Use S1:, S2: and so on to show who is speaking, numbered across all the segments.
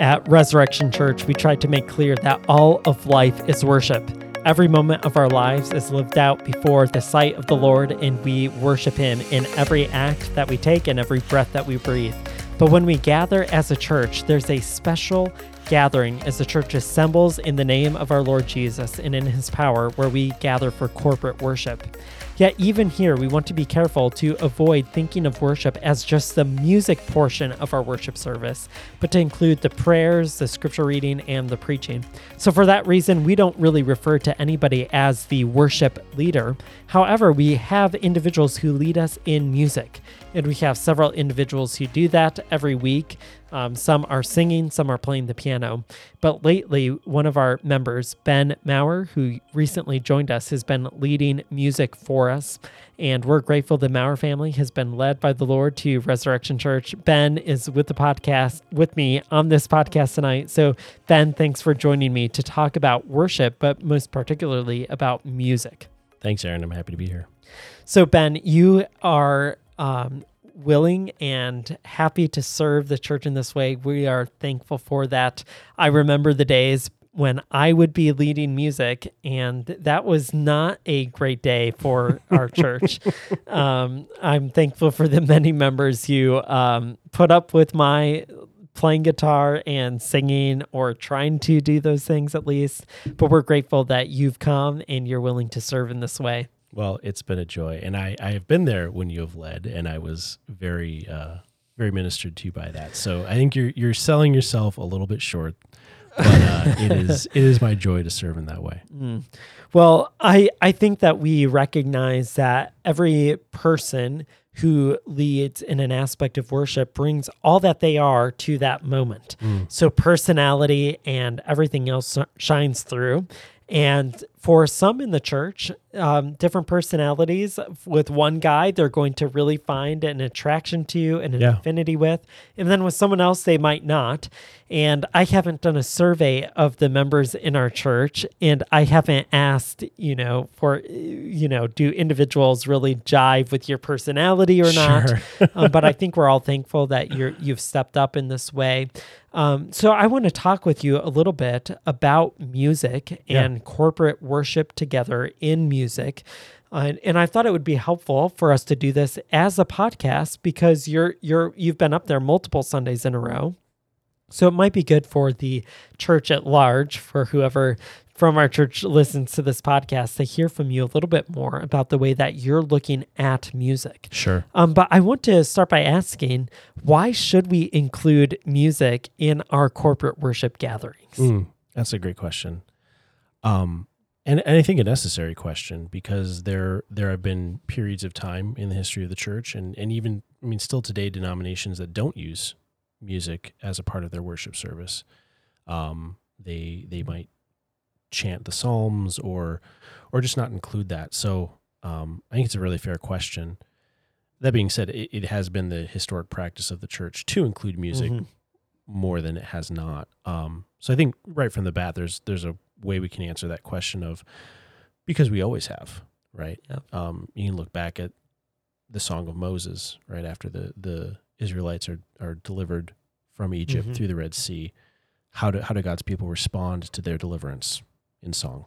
S1: At Resurrection Church, we try to make clear that all of life is worship. Every moment of our lives is lived out before the sight of the Lord, and we worship Him in every act that we take and every breath that we breathe. But when we gather as a church, there's a special gathering as the church assembles in the name of our Lord Jesus and in His power, where we gather for corporate worship. Yet, even here, we want to be careful to avoid thinking of worship as just the music portion of our worship service, but to include the prayers, the scripture reading, and the preaching. So, for that reason, we don't really refer to anybody as the worship leader. However, we have individuals who lead us in music, and we have several individuals who do that every week. Um, some are singing, some are playing the piano. But lately, one of our members, Ben Maurer, who recently joined us, has been leading music for us. And we're grateful the Maurer family has been led by the Lord to Resurrection Church. Ben is with the podcast, with me on this podcast tonight. So, Ben, thanks for joining me to talk about worship, but most particularly about music.
S2: Thanks, Aaron. I'm happy to be here.
S1: So, Ben, you are um, willing and happy to serve the church in this way. We are thankful for that. I remember the days when I would be leading music, and that was not a great day for our church. Um, I'm thankful for the many members who um, put up with my playing guitar and singing or trying to do those things at least. But we're grateful that you've come and you're willing to serve in this way.
S2: Well, it's been a joy, and I I have been there when you have led, and I was very uh, very ministered to by that. So I think you're you're selling yourself a little bit short, but uh, it is it is my joy to serve in that way.
S1: Mm. Well, I I think that we recognize that every person who leads in an aspect of worship brings all that they are to that moment. Mm. So personality and everything else shines through. And for some in the church, um, different personalities. With one guy, they're going to really find an attraction to you and an yeah. affinity with. And then with someone else, they might not. And I haven't done a survey of the members in our church. And I haven't asked, you know, for, you know, do individuals really jive with your personality or sure. not? um, but I think we're all thankful that you're, you've stepped up in this way. Um, so I want to talk with you a little bit about music and yeah. corporate worship together in music. Uh, and I thought it would be helpful for us to do this as a podcast because you're you're you've been up there multiple Sundays in a row. So it might be good for the church at large, for whoever from our church listens to this podcast, to hear from you a little bit more about the way that you're looking at music.
S2: Sure.
S1: Um, but I want to start by asking why should we include music in our corporate worship gatherings?
S2: Mm, that's a great question. Um, and, and I think a necessary question because there there have been periods of time in the history of the church and, and even I mean still today denominations that don't use music as a part of their worship service. Um, they they might chant the psalms or or just not include that. So um, I think it's a really fair question. That being said, it, it, has been the historic practice of the church to include music mm-hmm. more than it has not. Um, so I think right from the bat, there's there's a way we can answer that question of because we always have, right? Um, you can look back at the Song of Moses, right after the the Israelites are are delivered from Egypt mm-hmm. through the Red Sea. How do how do God's people respond to their deliverance in song?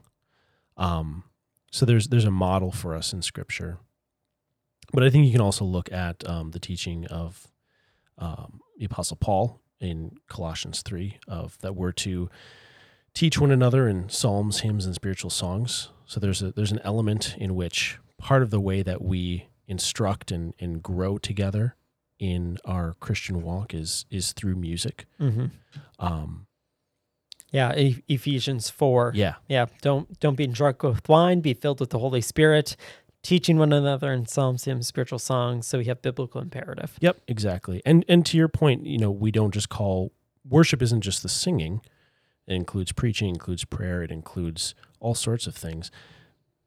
S2: Um, so there's there's a model for us in Scripture, but I think you can also look at um, the teaching of um, the Apostle Paul in Colossians three of that we're to teach one another in psalms, hymns, and spiritual songs. So there's a there's an element in which part of the way that we instruct and, and grow together in our Christian walk is is through music. Mm-hmm. Um,
S1: yeah, e- Ephesians four.
S2: Yeah,
S1: yeah. Don't don't be drunk with wine. Be filled with the Holy Spirit, teaching one another in psalms, hymns, spiritual songs. So we have biblical imperative.
S2: Yep, exactly. And and to your point, you know, we don't just call worship isn't just the singing. It includes preaching, includes prayer, it includes all sorts of things.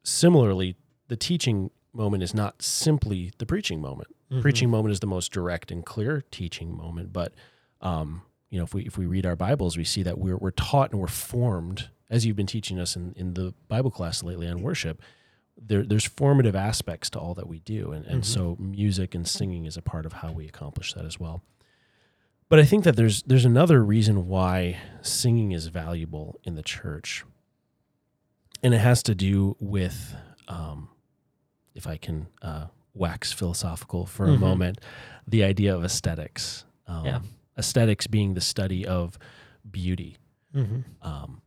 S2: Similarly, the teaching moment is not simply the preaching moment. Mm-hmm. Preaching moment is the most direct and clear teaching moment, but um, you know, if we if we read our Bibles, we see that we're we're taught and we're formed as you've been teaching us in, in the Bible class lately on worship. There, there's formative aspects to all that we do, and, and mm-hmm. so music and singing is a part of how we accomplish that as well But I think that there's there's another reason why singing is valuable in the church, and it has to do with, um, if I can uh, wax philosophical for a
S1: Mhm.
S2: moment, the idea of aesthetics. Um,
S1: Yeah.
S2: Aesthetics being the study of beauty.
S1: Mm-hmm.
S2: Um,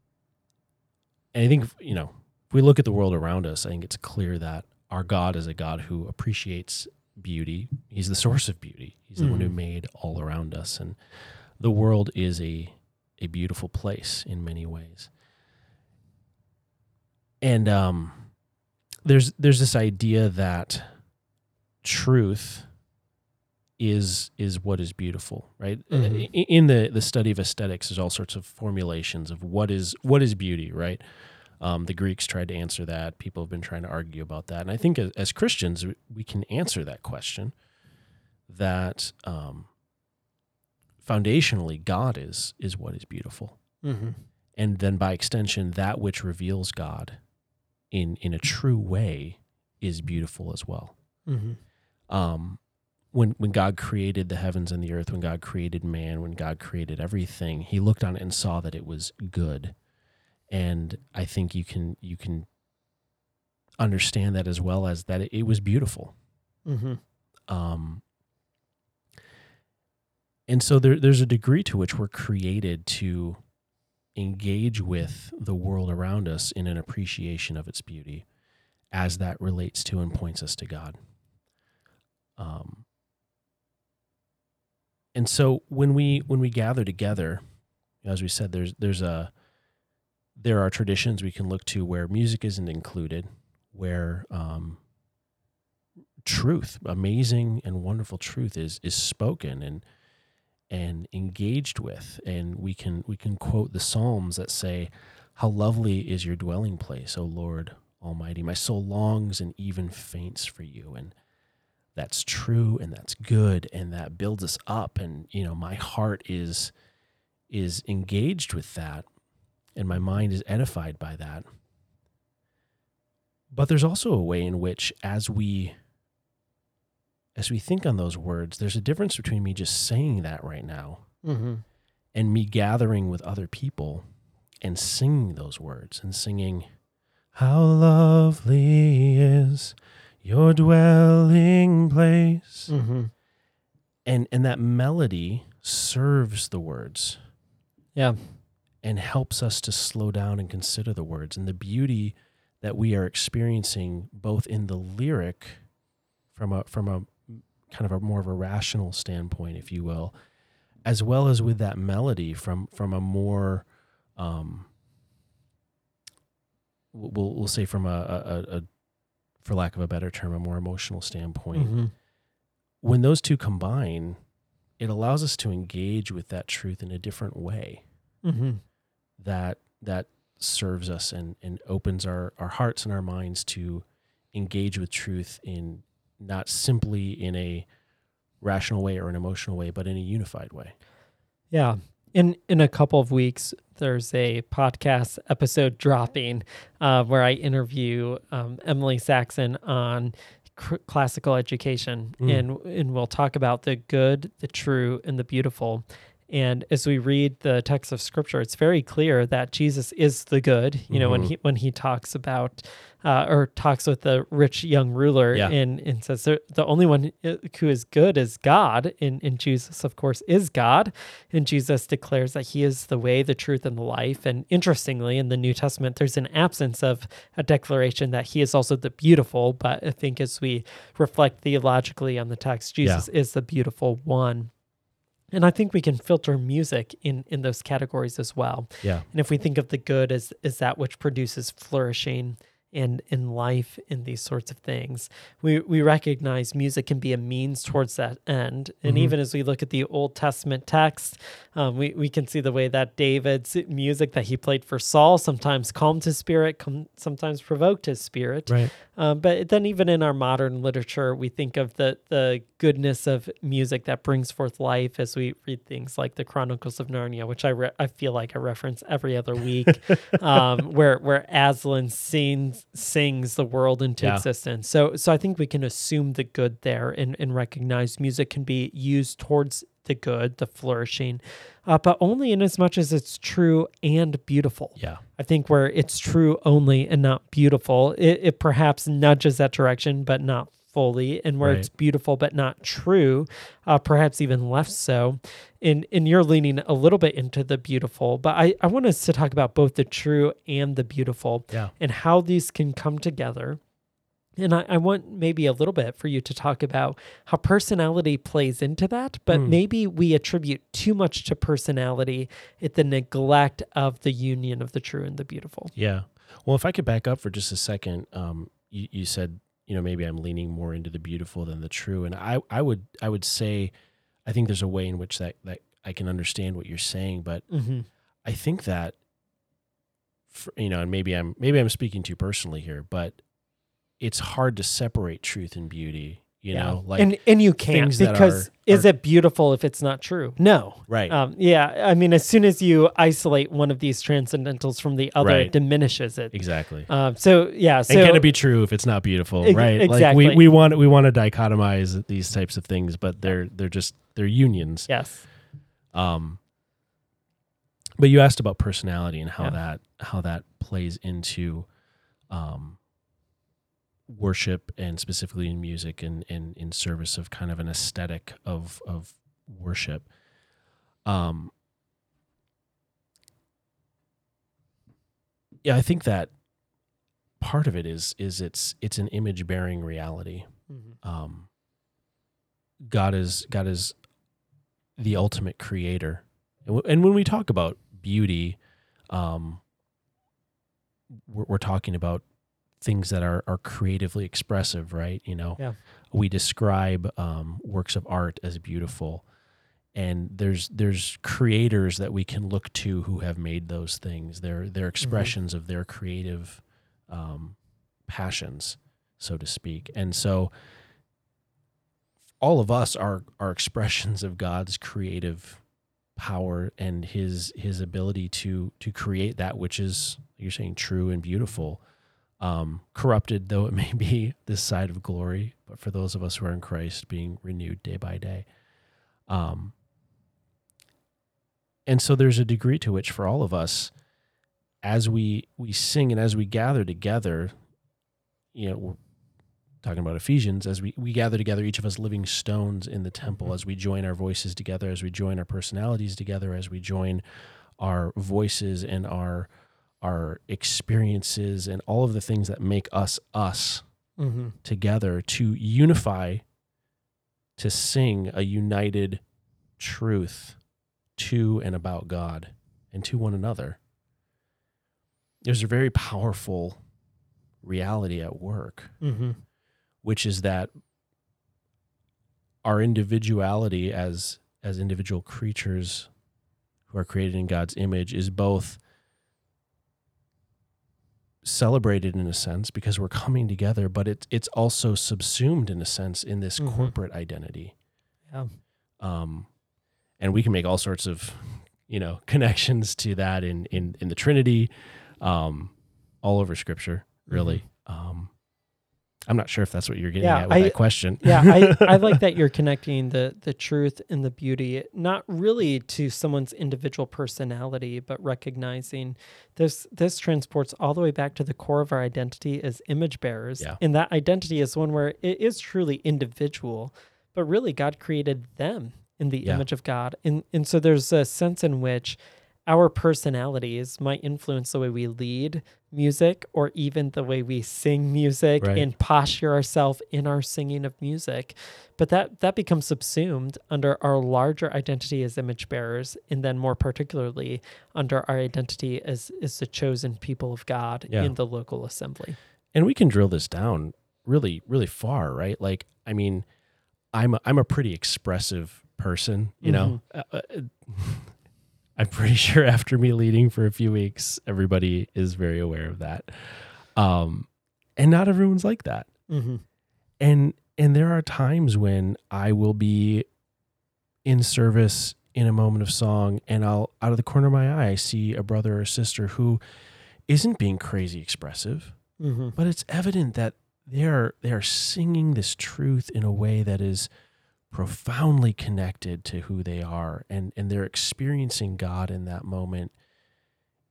S2: and I think, you know, if we look at the world around us, I think it's clear that our God is a God who appreciates beauty. He's the source of beauty. He's the one who
S1: Mhm.
S2: made all around us. And the world is a, a beautiful place in many ways. And um, there's there's this idea that truth is is what is beautiful, right?
S1: Mhm.
S2: In the the study of aesthetics, there's all sorts of formulations of what is what is beauty, right? Um, the Greeks tried to answer that. People have been trying to argue about that, and I think as, as Christians, we, we can answer that question. That um, foundationally, God is is what is beautiful,
S1: Mm-hmm.
S2: and then by extension, that which reveals God in in a true way is beautiful as well
S1: Mm-hmm.
S2: um, when when God created the heavens and the earth, when God created man, when God created everything, He looked on it and saw that it was good. And I think you can you can understand that as well as that it, it was beautiful.
S1: Mm-hmm.
S2: Um, and so there, there's a degree to which we're created to engage with the world around us in an appreciation of its beauty as that relates to and points us to God. Um, and so when we when we gather together, as we said, there's there's a there are traditions we can look to where music isn't included, where um, truth, amazing and wonderful truth, is is spoken and and engaged with, and we can we can quote the Psalms that say, "How lovely is your dwelling place, O Lord Almighty! My soul longs and even faints for you." And that's true, and that's good, and that builds us up. And you know, my heart is is engaged with that, and my mind is edified by that. But there's also a way in which, as we as we think on those words, there's a difference between me just saying that right now
S1: Mm-hmm.
S2: and me gathering with other people and singing those words and singing, How lovely is your dwelling place.
S1: Mm-hmm.
S2: And, and that melody serves the words
S1: Yeah.
S2: And helps us to slow down and consider the words and the beauty that we are experiencing both in the lyric from a from a kind of a more of a rational standpoint if you will as well as with that melody from from a more um we'll we'll say from a, a, a, for lack of a better term a more emotional standpoint
S1: Mm-hmm.
S2: when those two combine it allows us to engage with that truth in a different way
S1: Mm-hmm.
S2: That that serves us and, and opens our, our hearts and our minds to engage with truth in not simply in a rational way or an emotional way, but in a unified way.
S1: Yeah. In in a couple of weeks, there's a podcast episode dropping uh, where I interview um, Emily Saxon on cr- classical education,
S2: Mm.
S1: and and we'll talk about the good, the true, and the beautiful. And as we read the text of Scripture, it's very clear that Jesus is the good. You know, when
S2: Mhm.
S1: he when he talks about uh, or talks with the rich young ruler
S2: Yeah.
S1: and, and says the only one who is good is God. And, and Jesus, of course, is God. And Jesus declares that he is the way, the truth, and the life. And interestingly, in the New Testament, there's an absence of a declaration that he is also the beautiful. But I think as we reflect theologically on the text, Jesus is the beautiful one. And I think we can filter music in, in those categories as well.
S2: Yeah.
S1: And if we think of the good as, as that which produces flourishing and in life in these sorts of things, we, we recognize music can be a means towards that end. And
S2: Mhm.
S1: even as we look at the Old Testament text, um, we, we can see the way that David's music that he played for Saul sometimes calmed his spirit, com- sometimes provoked his spirit.
S2: Right.
S1: Um, but then, even in our modern literature, we think of the the goodness of music that brings forth life as we read things like the Chronicles of Narnia, which I re- I feel like I reference every other week, um, where where Aslan sings sings the world into
S2: Yeah.
S1: existence. So so I think we can assume the good there and, and recognize music can be used towards the good, the flourishing, uh, but only in as much as it's true and beautiful.
S2: Yeah.
S1: I think where it's true only and not beautiful, it, it perhaps nudges that direction, but not fully. And where
S2: Right.
S1: it's beautiful but not true, uh, perhaps even less so. And and you're leaning a little bit into the beautiful, but I, I want us to talk about both the true and the beautiful
S2: Yeah.
S1: and how these can come together. And I, I want maybe a little bit for you to talk about how personality plays into that, but
S2: Mm.
S1: maybe we attribute too much to personality at the neglect of the union of the true and the beautiful.
S2: Yeah. Well, if I could back up for just a second, um, you, you said, you know, maybe I'm leaning more into the beautiful than the true. And I, I would, I would say, I think there's a way in which that, that I can understand what you're saying, but
S1: Mm-hmm.
S2: I think that, for, you know, and maybe I'm, maybe I'm speaking too personally here, but it's hard to separate truth and beauty, you know, like,
S1: and and you can't
S2: things that
S1: because
S2: are-
S1: is
S2: are-
S1: it beautiful if it's not true? No.
S2: right.
S1: Um, yeah, I mean, as soon as you isolate one of these transcendentals from the other,
S2: Right.
S1: it diminishes it.
S2: exactly.
S1: Um, so yeah, so
S2: and can it be true if it's not beautiful,
S1: Ex-
S2: right? Like
S1: exactly.
S2: we, we want we want to dichotomize these types of things, but they're they're just they're unions.
S1: yes,
S2: Um, but you asked about personality and how
S1: Yeah.
S2: that how that plays into um, worship and specifically in music and, and in service of kind of an aesthetic of of worship. Um, yeah, I think that part of it is is it's it's an image bearing reality
S1: Mhm.
S2: um, God is God is the ultimate creator, and, w- and when we talk about beauty, um, we're, we're talking about things that are are creatively expressive, right? You know,
S1: Yeah.
S2: we describe um, works of art as beautiful, and there's there's creators that we can look to who have made those things. They're they're expressions of their creative um, passions, so to speak, and so all of us are are expressions of God's creative power and his his ability to to create that which is you're saying true and beautiful um corrupted though it may be this side of glory. But for those of us who are in Christ being renewed day by day. Um and so there's a degree to which for all of us as we we sing and as we gather together you know we're talking about Ephesians, as we, we gather together, each of us living stones in the temple, as we join our voices together, as we join our personalities together, as we join our voices and our our experiences and all of the things that make us us
S1: Mhm.
S2: together to unify to sing a united truth to and about God and to one another. There's a very powerful reality at work
S1: Mhm.
S2: which is that our individuality as as individual creatures who are created in God's image is both celebrated in a sense because we're coming together but it's it's also subsumed in a sense in this
S1: Mhm.
S2: corporate identity
S1: Yeah.
S2: um and we can make all sorts of you know connections to that in in in the trinity um all over scripture really um i'm not sure if that's what you're getting
S1: Yeah,
S2: at with
S1: I-
S2: that question
S1: yeah, I, I like that you're connecting the the truth and the beauty, not really to someone's individual personality, but recognizing this this transports all the way back to the core of our identity as image bearers.
S2: Yeah.
S1: And that identity is one where it is truly individual, but really God created them in the
S2: Yeah.
S1: image of God. And and so there's a sense in which our personalities might influence the way we lead music or even the way we sing music
S2: Right.
S1: and posture ourselves in our singing of music. But that that becomes subsumed under our larger identity as image bearers and then more particularly under our identity as as the chosen people of god
S2: Yeah.
S1: in the local assembly.
S2: And we can drill this down really really far right? Like i mean i'm a, i'm a pretty expressive person you know? Uh, uh, i'm pretty sure after me leading for a few weeks everybody is very aware of that um and not everyone's like that
S1: mm-hmm.
S2: and and there are times when i will be in service in a moment of song and i'll out of the corner of my eye i see a brother or sister who isn't being crazy expressive
S1: Mm-hmm.
S2: but it's evident that they're they're singing this truth in a way that is profoundly connected to who they are and and they're experiencing God in that moment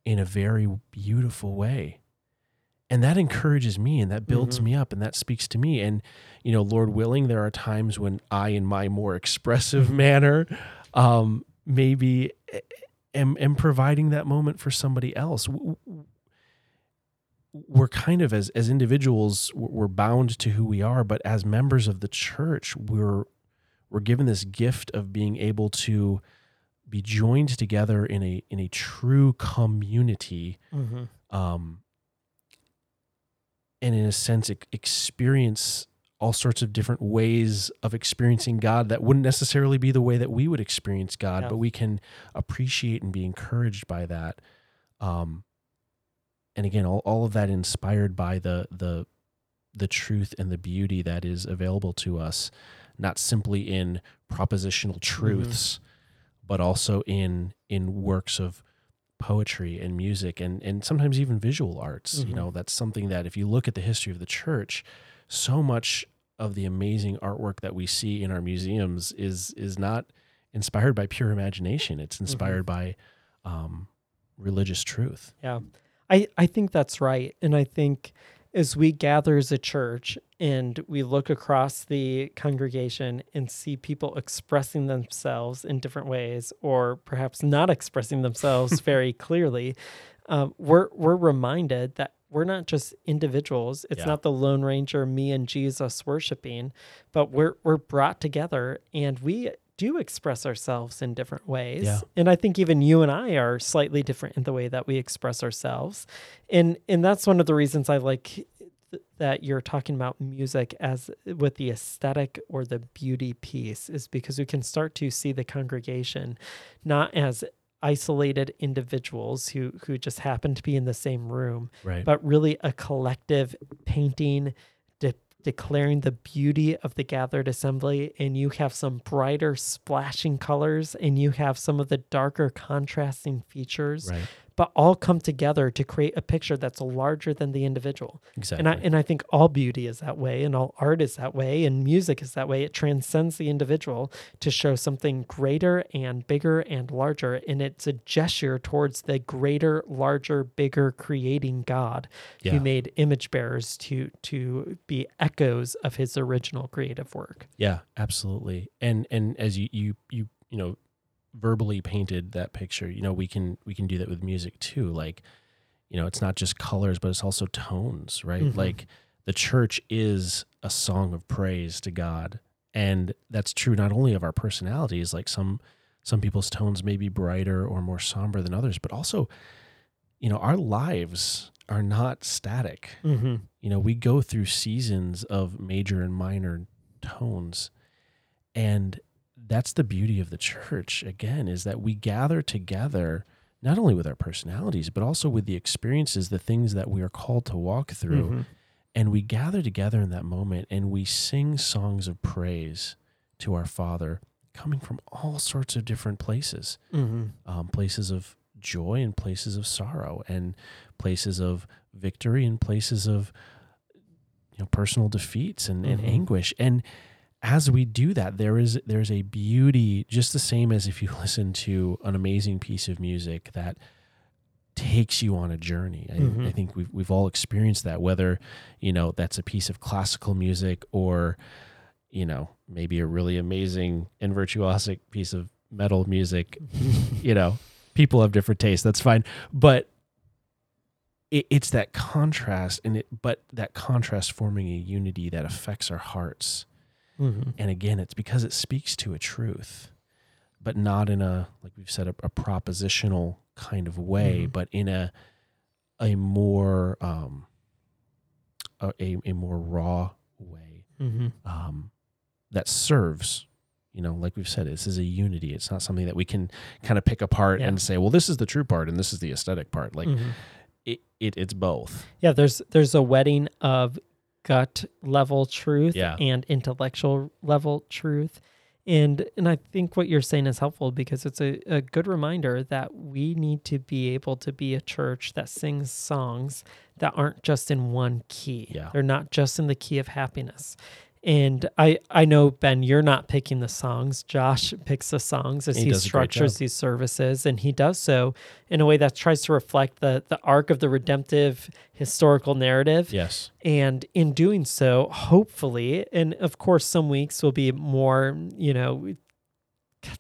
S2: in a very beautiful way. And that encourages me and that builds
S1: Mhm.
S2: me up and that speaks to me. And you know lord willing there are times when i in my more expressive manner um maybe am, am providing that moment for somebody else. We're kind of as as individuals we're bound to who we are but as members of the church we're we're given this gift of being able to be joined together in a in a true community
S1: Mm-hmm.
S2: um, and in a sense experience all sorts of different ways of experiencing God that wouldn't necessarily be the way that we would experience God,
S1: Yeah.
S2: but we can appreciate and be encouraged by that. Um, and again, all, all of that inspired by the the the truth and the beauty that is available to us, not simply in propositional truths, but also in in works of poetry and music and and sometimes even visual arts you
S1: Mhm.
S2: know that's something that if you look at the history of the church so much of the amazing artwork that we see in our museums is is not inspired by pure imagination it's inspired by um, religious truth
S1: Yeah. I, I think that's right. And I think as we gather as a church and we look across the congregation and see people expressing themselves in different ways or perhaps not expressing themselves very clearly, um, we're, we're reminded that we're not just individuals. It's
S2: Yeah.
S1: not the Lone Ranger, me and Jesus worshiping, but we're, we're brought together and we do express ourselves in different ways.
S2: Yeah.
S1: And I think even you and I are slightly different in the way that we express ourselves. And and that's one of the reasons I like th- that you're talking about music as with the aesthetic or the beauty piece is because we can start to see the congregation not as isolated individuals who who just happen to be in the same room
S2: right
S1: but really a collective painting declaring the beauty of the gathered assembly and you have some brighter splashing colors and you have some of the darker contrasting features.
S2: Right
S1: but all come together to create a picture that's larger than the individual
S2: exactly
S1: and I and I think all beauty is that way, and all art is that way, and music is that way. It transcends the individual to show something greater and bigger and larger, and it's a gesture towards the greater, larger, bigger creating God
S2: yeah
S1: who made image bearers to to be echoes of His original creative work.
S2: Yeah, absolutely. And and as you you you you know verbally painted that picture, you know, we can we can do that with music too. Like, you know, it's not just colors, but it's also tones, right?
S1: Mhm.
S2: Like the church is a song of praise to God. And that's true not only of our personalities, like some some people's tones may be brighter or more somber than others, but also, you know, our lives are not static
S1: Mm-hmm.
S2: you know we go through seasons of major and minor tones and that's the beauty of the church again is that we gather together not only with our personalities but also with the experiences the things that we are called to walk through
S1: Mm-hmm.
S2: and we gather together in that moment and we sing songs of praise to our father coming from all sorts of different places
S1: Mm-hmm.
S2: um, places of joy and places of sorrow and places of victory and places of you know personal defeats and, and
S1: Mhm.
S2: anguish and as we do that there is there's a beauty just the same as if you listen to an amazing piece of music that takes you on a journey I,
S1: Mhm.
S2: I think we've, we've all experienced that whether you know that's a piece of classical music or you know maybe a really amazing and virtuosic piece of metal music you know, people have different tastes. That's fine. But it, it's that contrast and it, but that contrast forming a unity that affects our hearts.
S1: Mm-hmm.
S2: And again, it's because it speaks to a truth, but not in a, like we've said, a, a propositional kind of way,
S1: Mhm.
S2: but in a, a more, um, a, a, a more raw way
S1: Mm-hmm.
S2: um, that serves you know like we've said this is a unity it's not something that we can kind of pick apart
S1: Yeah.
S2: and say well this is the true part and this is the aesthetic part like
S1: Mhm.
S2: it, it it's both
S1: Yeah, there's there's a wedding of gut level truth
S2: Yeah.
S1: and intellectual level truth. And and I think what you're saying is helpful because it's a, a good reminder that we need to be able to be a church that sings songs that aren't just in one key.
S2: Yeah.
S1: They're not just in the key of happiness. And I, I know Ben, you're not picking the songs. Josh picks the songs as
S2: He
S1: he,
S2: does a great
S1: structures these services, and he does so in a way that tries to reflect the the arc of the redemptive historical narrative.
S2: Yes.
S1: And in doing so, hopefully, and of course, some weeks will be more, you know,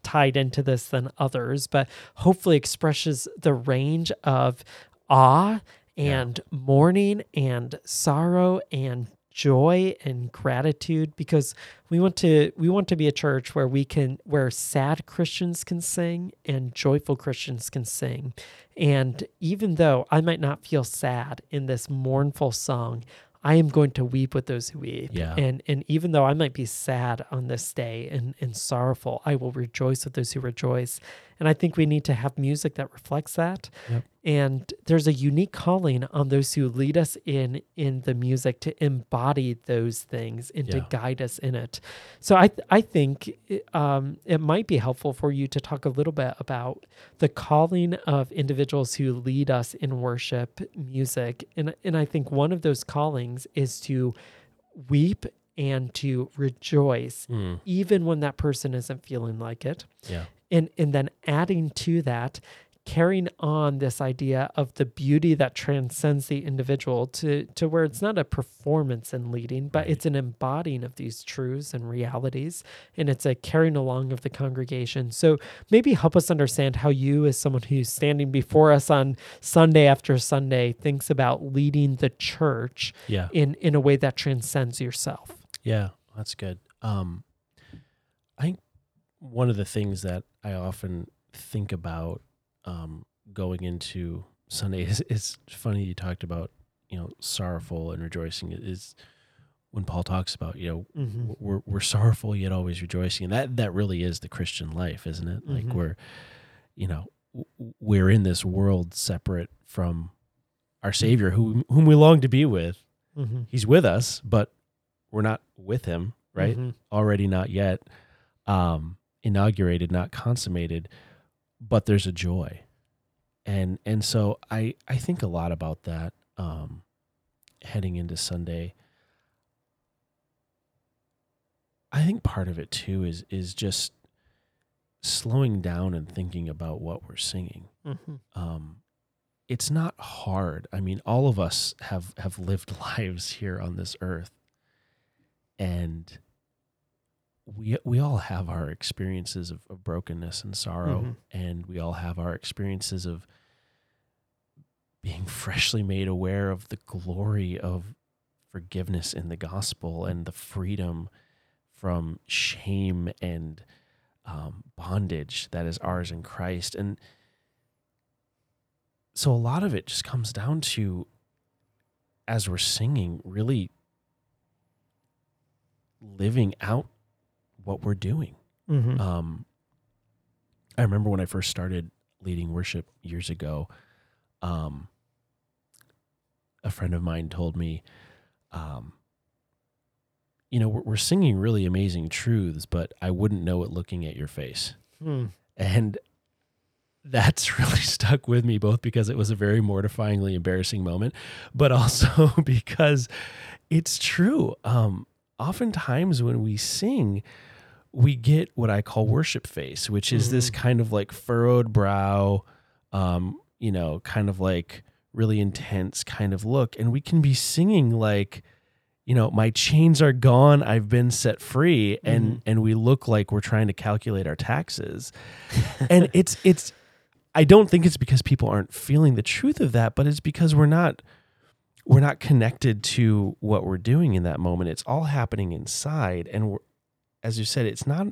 S1: tied into this than others, but hopefully expresses the range of awe
S2: Yeah.
S1: and mourning and sorrow and joy and gratitude because we want to we want to be a church where we can where sad Christians can sing and joyful Christians can sing. And even though I might not feel sad in this mournful song, I am going to weep with those who weep.
S2: Yeah.
S1: And and even though I might be sad on this day and, and sorrowful, I will rejoice with those who rejoice. And I think we need to have music that reflects that.
S2: Yep.
S1: And there's a unique calling on those who lead us in in the music to embody those things and to guide us in it. So I I think it, um, it might be helpful for you to talk a little bit about the calling of individuals who lead us in worship music. And and I think one of those callings is to weep and to rejoice
S2: Mm,
S1: even when that person isn't feeling like it
S2: yeah.
S1: and and then adding to that carrying on this idea of the beauty that transcends the individual to to where it's not a performance in leading but
S2: Right.
S1: it's an embodying of these truths and realities and it's a carrying along of the congregation so maybe help us understand how you as someone who's standing before us on Sunday after Sunday thinks about leading the church
S2: Yeah.
S1: in in a way that transcends yourself
S2: Yeah, that's good. Um, I think one of the things that I often think about um, going into Sunday is it's funny you talked about you know sorrowful and rejoicing is when Paul talks about you know
S1: mm-hmm.
S2: we're we're sorrowful yet always rejoicing and that that really is the Christian life isn't it like
S1: Mhm.
S2: we're you know we're in this world separate from our Savior who whom we long to be with
S1: Mm-hmm.
S2: he's with us, but we're not with him, right?
S1: Mhm.
S2: Already not yet um inaugurated, not consummated, but there's a joy. And and so I I think a lot about that um heading into Sunday. I think part of it too is is just slowing down and thinking about what we're singing
S1: Mhm.
S2: um, it's not hard. I mean, all of us have have lived lives here on this earth, and we we all have our experiences of, of brokenness and sorrow,
S1: Mhm.
S2: and we all have our experiences of being freshly made aware of the glory of forgiveness in the gospel and the freedom from shame and um, bondage that is ours in Christ, and so a lot of it just comes down to as we're singing really living out what we're doing
S1: Mhm.
S2: um i remember when i first started leading worship years ago um a friend of mine told me um you know we're, we're singing really amazing truths but i wouldn't know it looking at your face
S1: Hmm.
S2: and that's really stuck with me both because it was a very mortifyingly embarrassing moment, but also because it's true. Um, oftentimes when we sing, we get what I call worship face, which is this
S1: Mhm.
S2: kind of like furrowed brow, um, you know, kind of like really intense kind of look. And we can be singing like, you know, my chains are gone, I've been set free, and
S1: Mhm.
S2: and we look like we're trying to calculate our taxes. and it's it's I don't think it's because people aren't feeling the truth of that, but it's because we're not we're not connected to what we're doing in that moment. It's all happening inside and we're, as you said it's not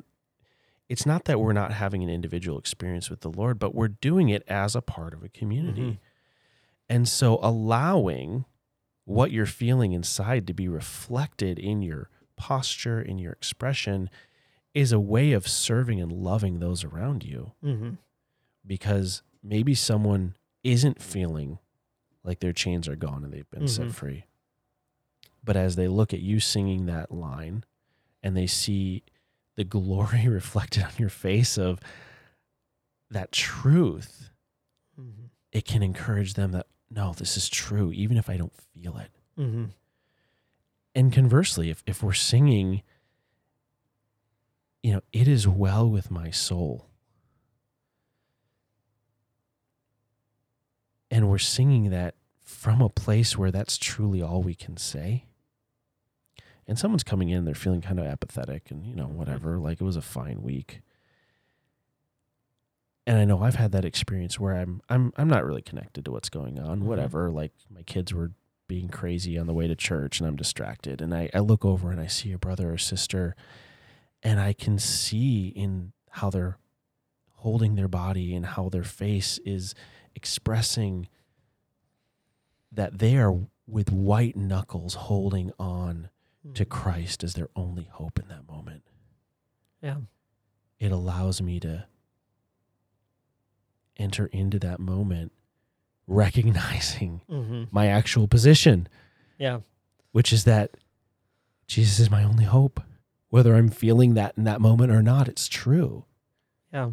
S2: it's not that we're not having an individual experience with the Lord, but we're doing it as a part of a community.
S1: Mhm.
S2: And so allowing what you're feeling inside to be reflected in your posture, in your expression, is a way of serving and loving those around you
S1: Mhm.
S2: because maybe someone isn't feeling like their chains are gone and they've been set
S1: Mhm.
S2: free. But as they look at you singing that line and they see the glory reflected on your face of that truth,
S1: Mhm.
S2: it can encourage them that no, this is true, even if I don't feel it.
S1: Mhm.
S2: And conversely, if, if we're singing, you know, it is well with my soul. And we're singing that from a place where that's truly all we can say. And someone's coming in, they're feeling kind of apathetic and, you know, whatever, like it was a fine week. And I know I've had that experience where I'm I'm I'm not really connected to what's going on,
S1: Mhm.
S2: whatever. Like my kids were being crazy on the way to church and I'm distracted. And I, I look over and I see a brother or sister and I can see in how they're holding their body and how their face is expressing that they are with white knuckles holding on to
S1: Mhm.
S2: Christ as their only hope in that moment.
S1: Yeah.
S2: It allows me to enter into that moment recognizing
S1: Mhm.
S2: my actual position,
S1: Yeah.
S2: which is that Jesus is my only hope. Whether I'm feeling that in that moment or not, it's true.
S1: Yeah.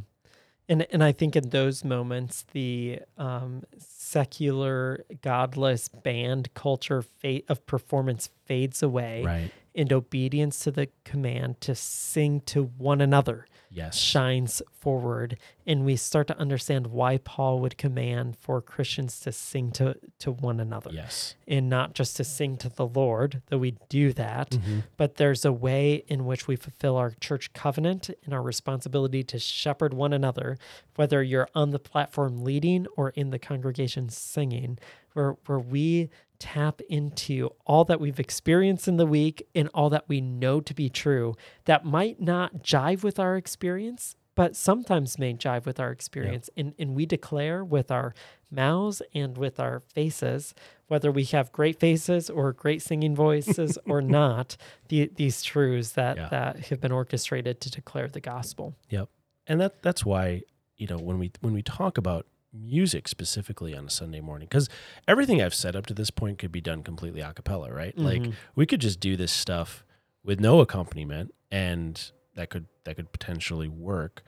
S1: And and I think in those moments the um, secular godless band culture fa- of performance fades away
S2: Right.
S1: and obedience to the command to sing to one another
S2: Yes.
S1: shines forward and we start to understand why Paul would command for Christians to sing to to one another
S2: Yes.
S1: and not just to sing to the Lord though we do that
S2: Mhm.
S1: but there's a way in which we fulfill our church covenant and our responsibility to shepherd one another, whether you're on the platform leading or in the congregation singing, where, where we tap into all that we've experienced in the week and all that we know to be true that might not jive with our experience, but sometimes may jive with our experience. And, and we declare with our mouths and with our faces, whether we have great faces or great singing voices or not, the, these truths that,
S2: Yeah.
S1: that have been orchestrated to declare the gospel. Yep.
S2: And that that's why you know when we when we talk about music specifically on a Sunday morning because everything I've said up to this point could be done completely a cappella, right? Like
S1: Mhm.
S2: we could just do this stuff with no accompaniment and that could that could potentially work.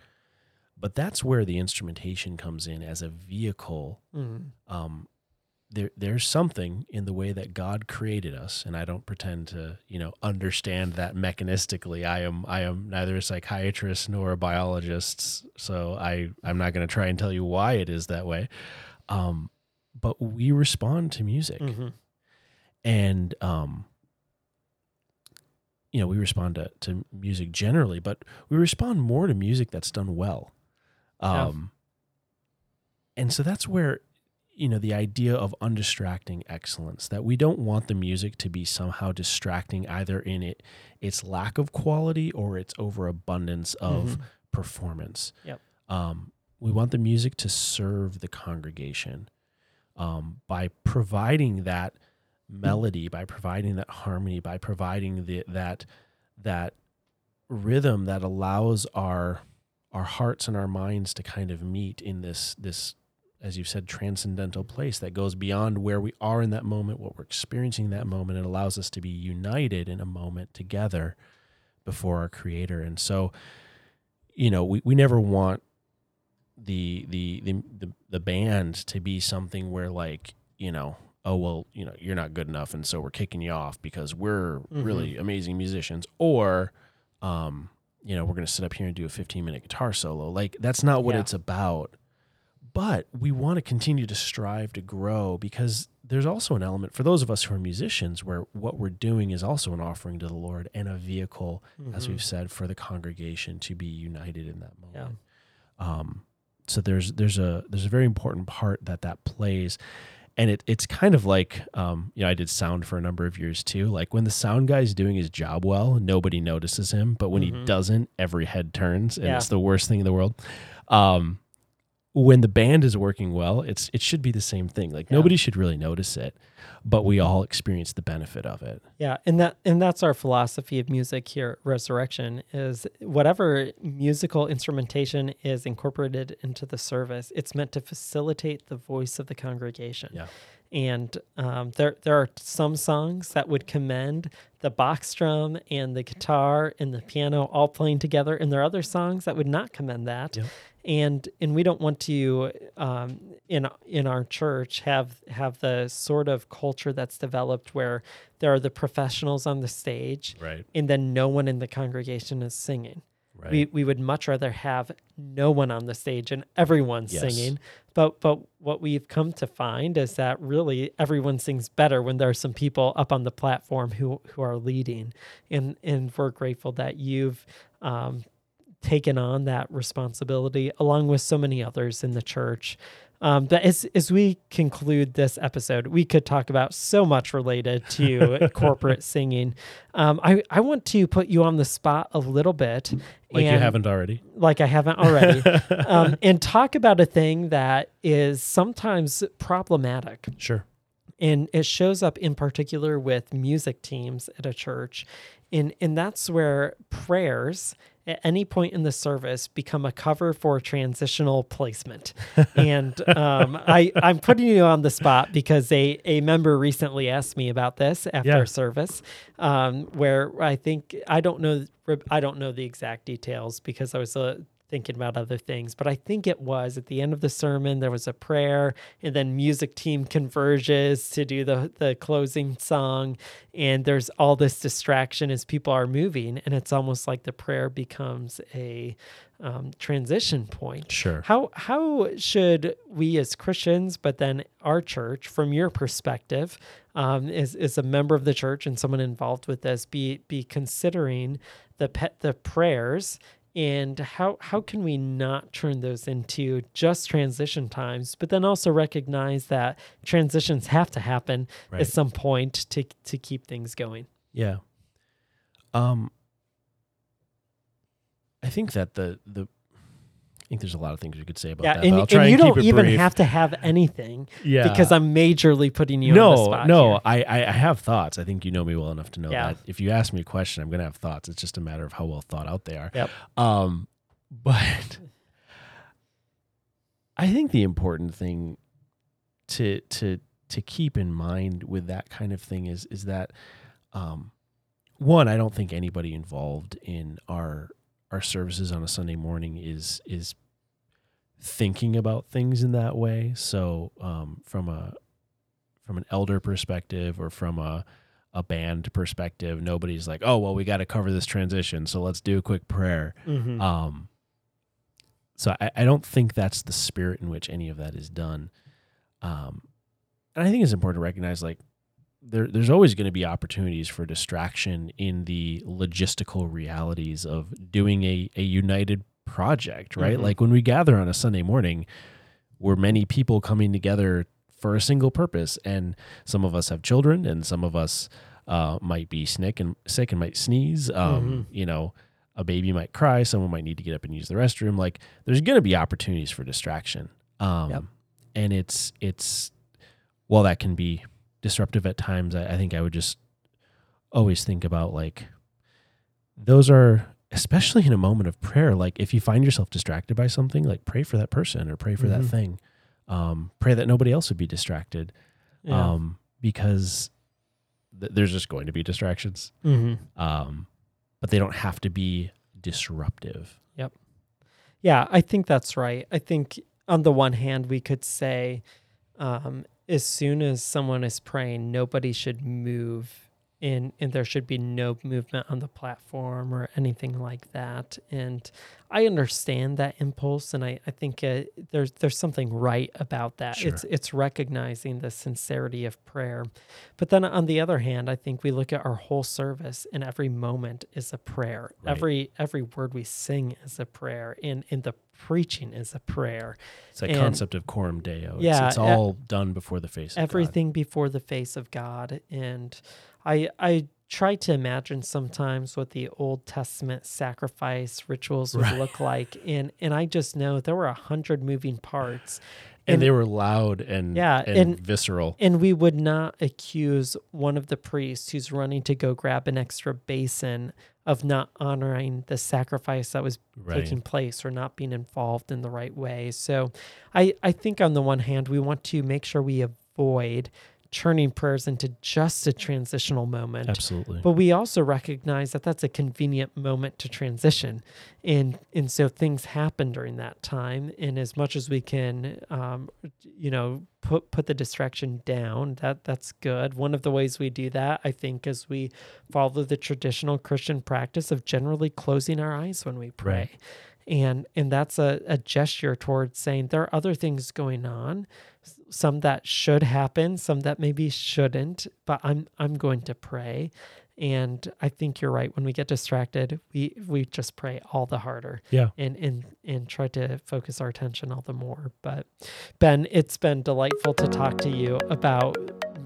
S2: But that's where the instrumentation comes in as a vehicle
S1: Mhm.
S2: um, there there's something in the way that God created us, and I don't pretend to you know understand that mechanistically. I am I am neither a psychiatrist nor a biologist, so I I'm not going to try and tell you why it is that way. Um, but we respond to music,
S1: Mhm.
S2: and um, you know we respond to, to music generally, but we respond more to music that's done well.
S1: Yeah.
S2: Um, and so that's where you know the idea of undistracting excellence that we don't want the music to be somehow distracting either in it its lack of quality or its overabundance of
S1: Mhm.
S2: performance
S1: Yep.
S2: um, we want the music to serve the congregation um, by providing that melody by providing that harmony by providing the, that that rhythm that allows our our hearts and our minds to kind of meet in this this as you've said transcendental place that goes beyond where we are in that moment what we're experiencing in that moment. It allows us to be united in a moment together before our creator. And so you know we, we never want the, the the the the band to be something where like you know oh well you know you're not good enough and so we're kicking you off because we're really amazing musicians. Or um you know we're going to sit up here and do a 15 minute guitar solo. Like that's not what
S1: Yeah.
S2: it's about but we want to continue to strive to grow because there's also an element for those of us who are musicians where what we're doing is also an offering to the Lord and a vehicle, as
S1: Mhm.
S2: we've said, for the congregation to be united in that
S1: Yeah.
S2: moment. Um, so there's there's a there's a very important part that that plays, and it it's kind of like um, you know I did sound for a number of years too. Like when the sound guy's doing his job well, nobody notices him, but when he
S1: Mhm.
S2: doesn't, every head turns, and
S1: Yeah.
S2: it's the worst thing in the world. Um, when the band is working well, it's it should be the same thing. Like
S1: Yeah.
S2: nobody should really notice it, but we all experience the benefit of it.
S1: Yeah, and that and that's our philosophy of music here at Resurrection is whatever musical instrumentation is incorporated into the service, it's meant to facilitate the voice of the congregation.
S2: Yeah.
S1: And um, there there are some songs that would commend the box drum and the guitar and the piano all playing together, and there are other songs that would not commend that.
S2: Yep.
S1: And and we don't want to um, in in our church have have the sort of culture that's developed where there are the professionals on the stage,
S2: Right.
S1: and then no one in the congregation is singing.
S2: Right.
S1: We we would much rather have no one on the stage and everyone
S2: Yes.
S1: singing. But but what we've come to find is that really everyone sings better when there are some people up on the platform who who are leading. And and we're grateful that you've um, taken on that responsibility along with so many others in the church. Um, but as as we conclude this episode, we could talk about so much related to corporate singing. Um, I I want to put you on the spot a little bit,
S2: like you haven't already.
S1: like I haven't already, um, and talk about a thing that is sometimes problematic.
S2: Sure.
S1: And it shows up in particular with music teams at a church. And, and that's where prayers at any point in the service become a cover for transitional placement. and um, I, I'm putting you on the spot because a, a member recently asked me about this after
S2: Yeah.
S1: service, um, where I think I don't know I don't know the exact details because I was uh, thinking about other things, but I think it was at the end of the sermon there was a prayer, and then music team converges to do the the closing song, and there's all this distraction as people are moving, and it's almost like the prayer becomes a um, transition point.
S2: Sure.
S1: How how should we as Christians, but then our church, from your perspective, um, as, as a member of the church and someone involved with this, be be considering the pet the prayers and how how can we not turn those into just transition times, but then also recognize that transitions have to happen
S2: Right.
S1: at some point to to keep things going.
S2: Yeah. Um I think that the the I think there's a lot of things you could say about
S1: Yeah,
S2: that.
S1: and,
S2: but I'll try
S1: and you don't even
S2: brief.
S1: have to have anything
S2: yeah.
S1: because I'm majorly putting you on the
S2: no,
S1: spot.
S2: no, I I have thoughts. I think you know me well enough to know
S1: Yeah.
S2: that if you ask me a question, I'm gonna have thoughts. It's just a matter of how well thought out they are.
S1: Yep.
S2: Um, but I think the important thing to to to keep in mind with that kind of thing is is that um, one, I don't think anybody involved in our our services on a Sunday morning is is thinking about things in that way. So um, from a from an elder perspective or from a a band perspective, nobody's like, oh well, we got to cover this transition, so let's do a quick prayer.
S1: Mhm.
S2: Um, so I, I don't think that's the spirit in which any of that is done. Um, and I think it's important to recognize like there there's always going to be opportunities for distraction in the logistical realities of doing a, a united project, right?
S1: Mhm.
S2: Like when we gather on a Sunday morning, we're many people coming together for a single purpose. And some of us have children and some of us uh, might be sick and sick and might sneeze. Um, You know, a baby might cry. Someone might need to get up and use the restroom. Like there's going to be opportunities for distraction. Um,
S1: Yep.
S2: and it's, it's, while that can be disruptive at times, I, I think I would just always think about like, those are, especially in a moment of prayer, like if you find yourself distracted by something, like pray for that person or pray for that
S1: Mhm.
S2: thing. Um, pray that nobody else would be distracted.
S1: Yeah.
S2: Um, because th- there's just going to be distractions.
S1: Mhm.
S2: Um, but they don't have to be disruptive.
S1: Yep yeah, I think that's right. I think on the one hand, we could say um, as soon as someone is praying, nobody should move in, and there should be no movement on the platform or anything like that. And I understand that impulse, and I, I think uh, there's there's something right about that.
S2: Sure.
S1: It's it's recognizing the sincerity of prayer, but then on the other hand, I think we look at our whole service, and every moment is a prayer.
S2: Right.
S1: Every every word we sing is a prayer, and and the preaching is a prayer.
S2: It's that
S1: And-
S2: concept of coram deo. It's,
S1: Yeah,
S2: it's
S1: e-
S2: all done before the face of God.
S1: everything before the face of God. And I I try to imagine sometimes what the Old Testament sacrifice rituals would
S2: Right.
S1: look like. And and I just know there were a hundred moving parts.
S2: And,
S1: and-
S2: they were loud and,
S1: Yeah,
S2: and,
S1: and-
S2: visceral.
S1: And we would not accuse one of the priests who's running to go grab an extra basin of not honoring the sacrifice that was
S2: Right.
S1: taking place or not being involved in the right way. So I, I think on the one hand, we want to make sure we avoid turning prayers into just a transitional moment.
S2: Absolutely.
S1: But we also recognize that that's a convenient moment to transition, and and so things happen during that time. And as much as we can, um, you know, put put the distraction down, that that's good. One of the ways we do that, I think, is we follow the traditional Christian practice of generally closing our eyes when we pray.
S2: Right.
S1: And and that's a, a gesture towards saying there are other things going on some that should happen, some that maybe shouldn't, but I'm I'm going to pray. And I think you're right. When we get distracted, we we just pray all the harder.
S2: Yeah.
S1: And and and try to focus our attention all the more. But Ben, it's been delightful to talk to you about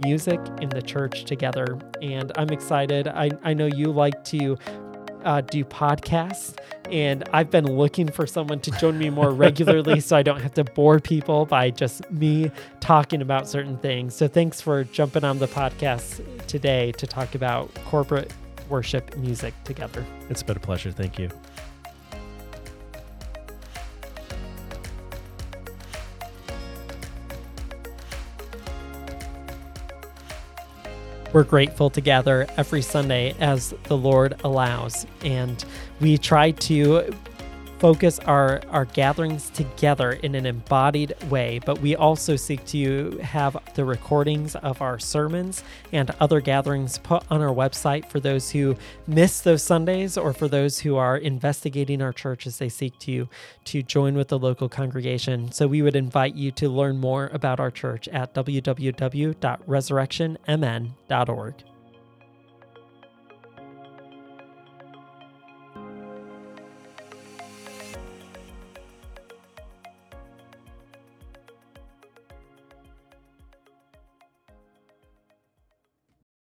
S1: music in the church together. And I'm excited. I, I know you like to uh, do podcasts, and I've been looking for someone to join me more regularly so I don't have to bore people by just me talking about certain things. So thanks for jumping on the podcast today to talk about corporate worship music together.
S2: It's been a pleasure. Thank you.
S1: We're grateful to gather every Sunday as the Lord allows. And we try to focus our, our gatherings together in an embodied way, but we also seek to have the recordings of our sermons and other gatherings put on our website for those who miss those Sundays or for those who are investigating our church as they seek to, to join with the local congregation. So we would invite you to learn more about our church at www.resurrectionmn.org.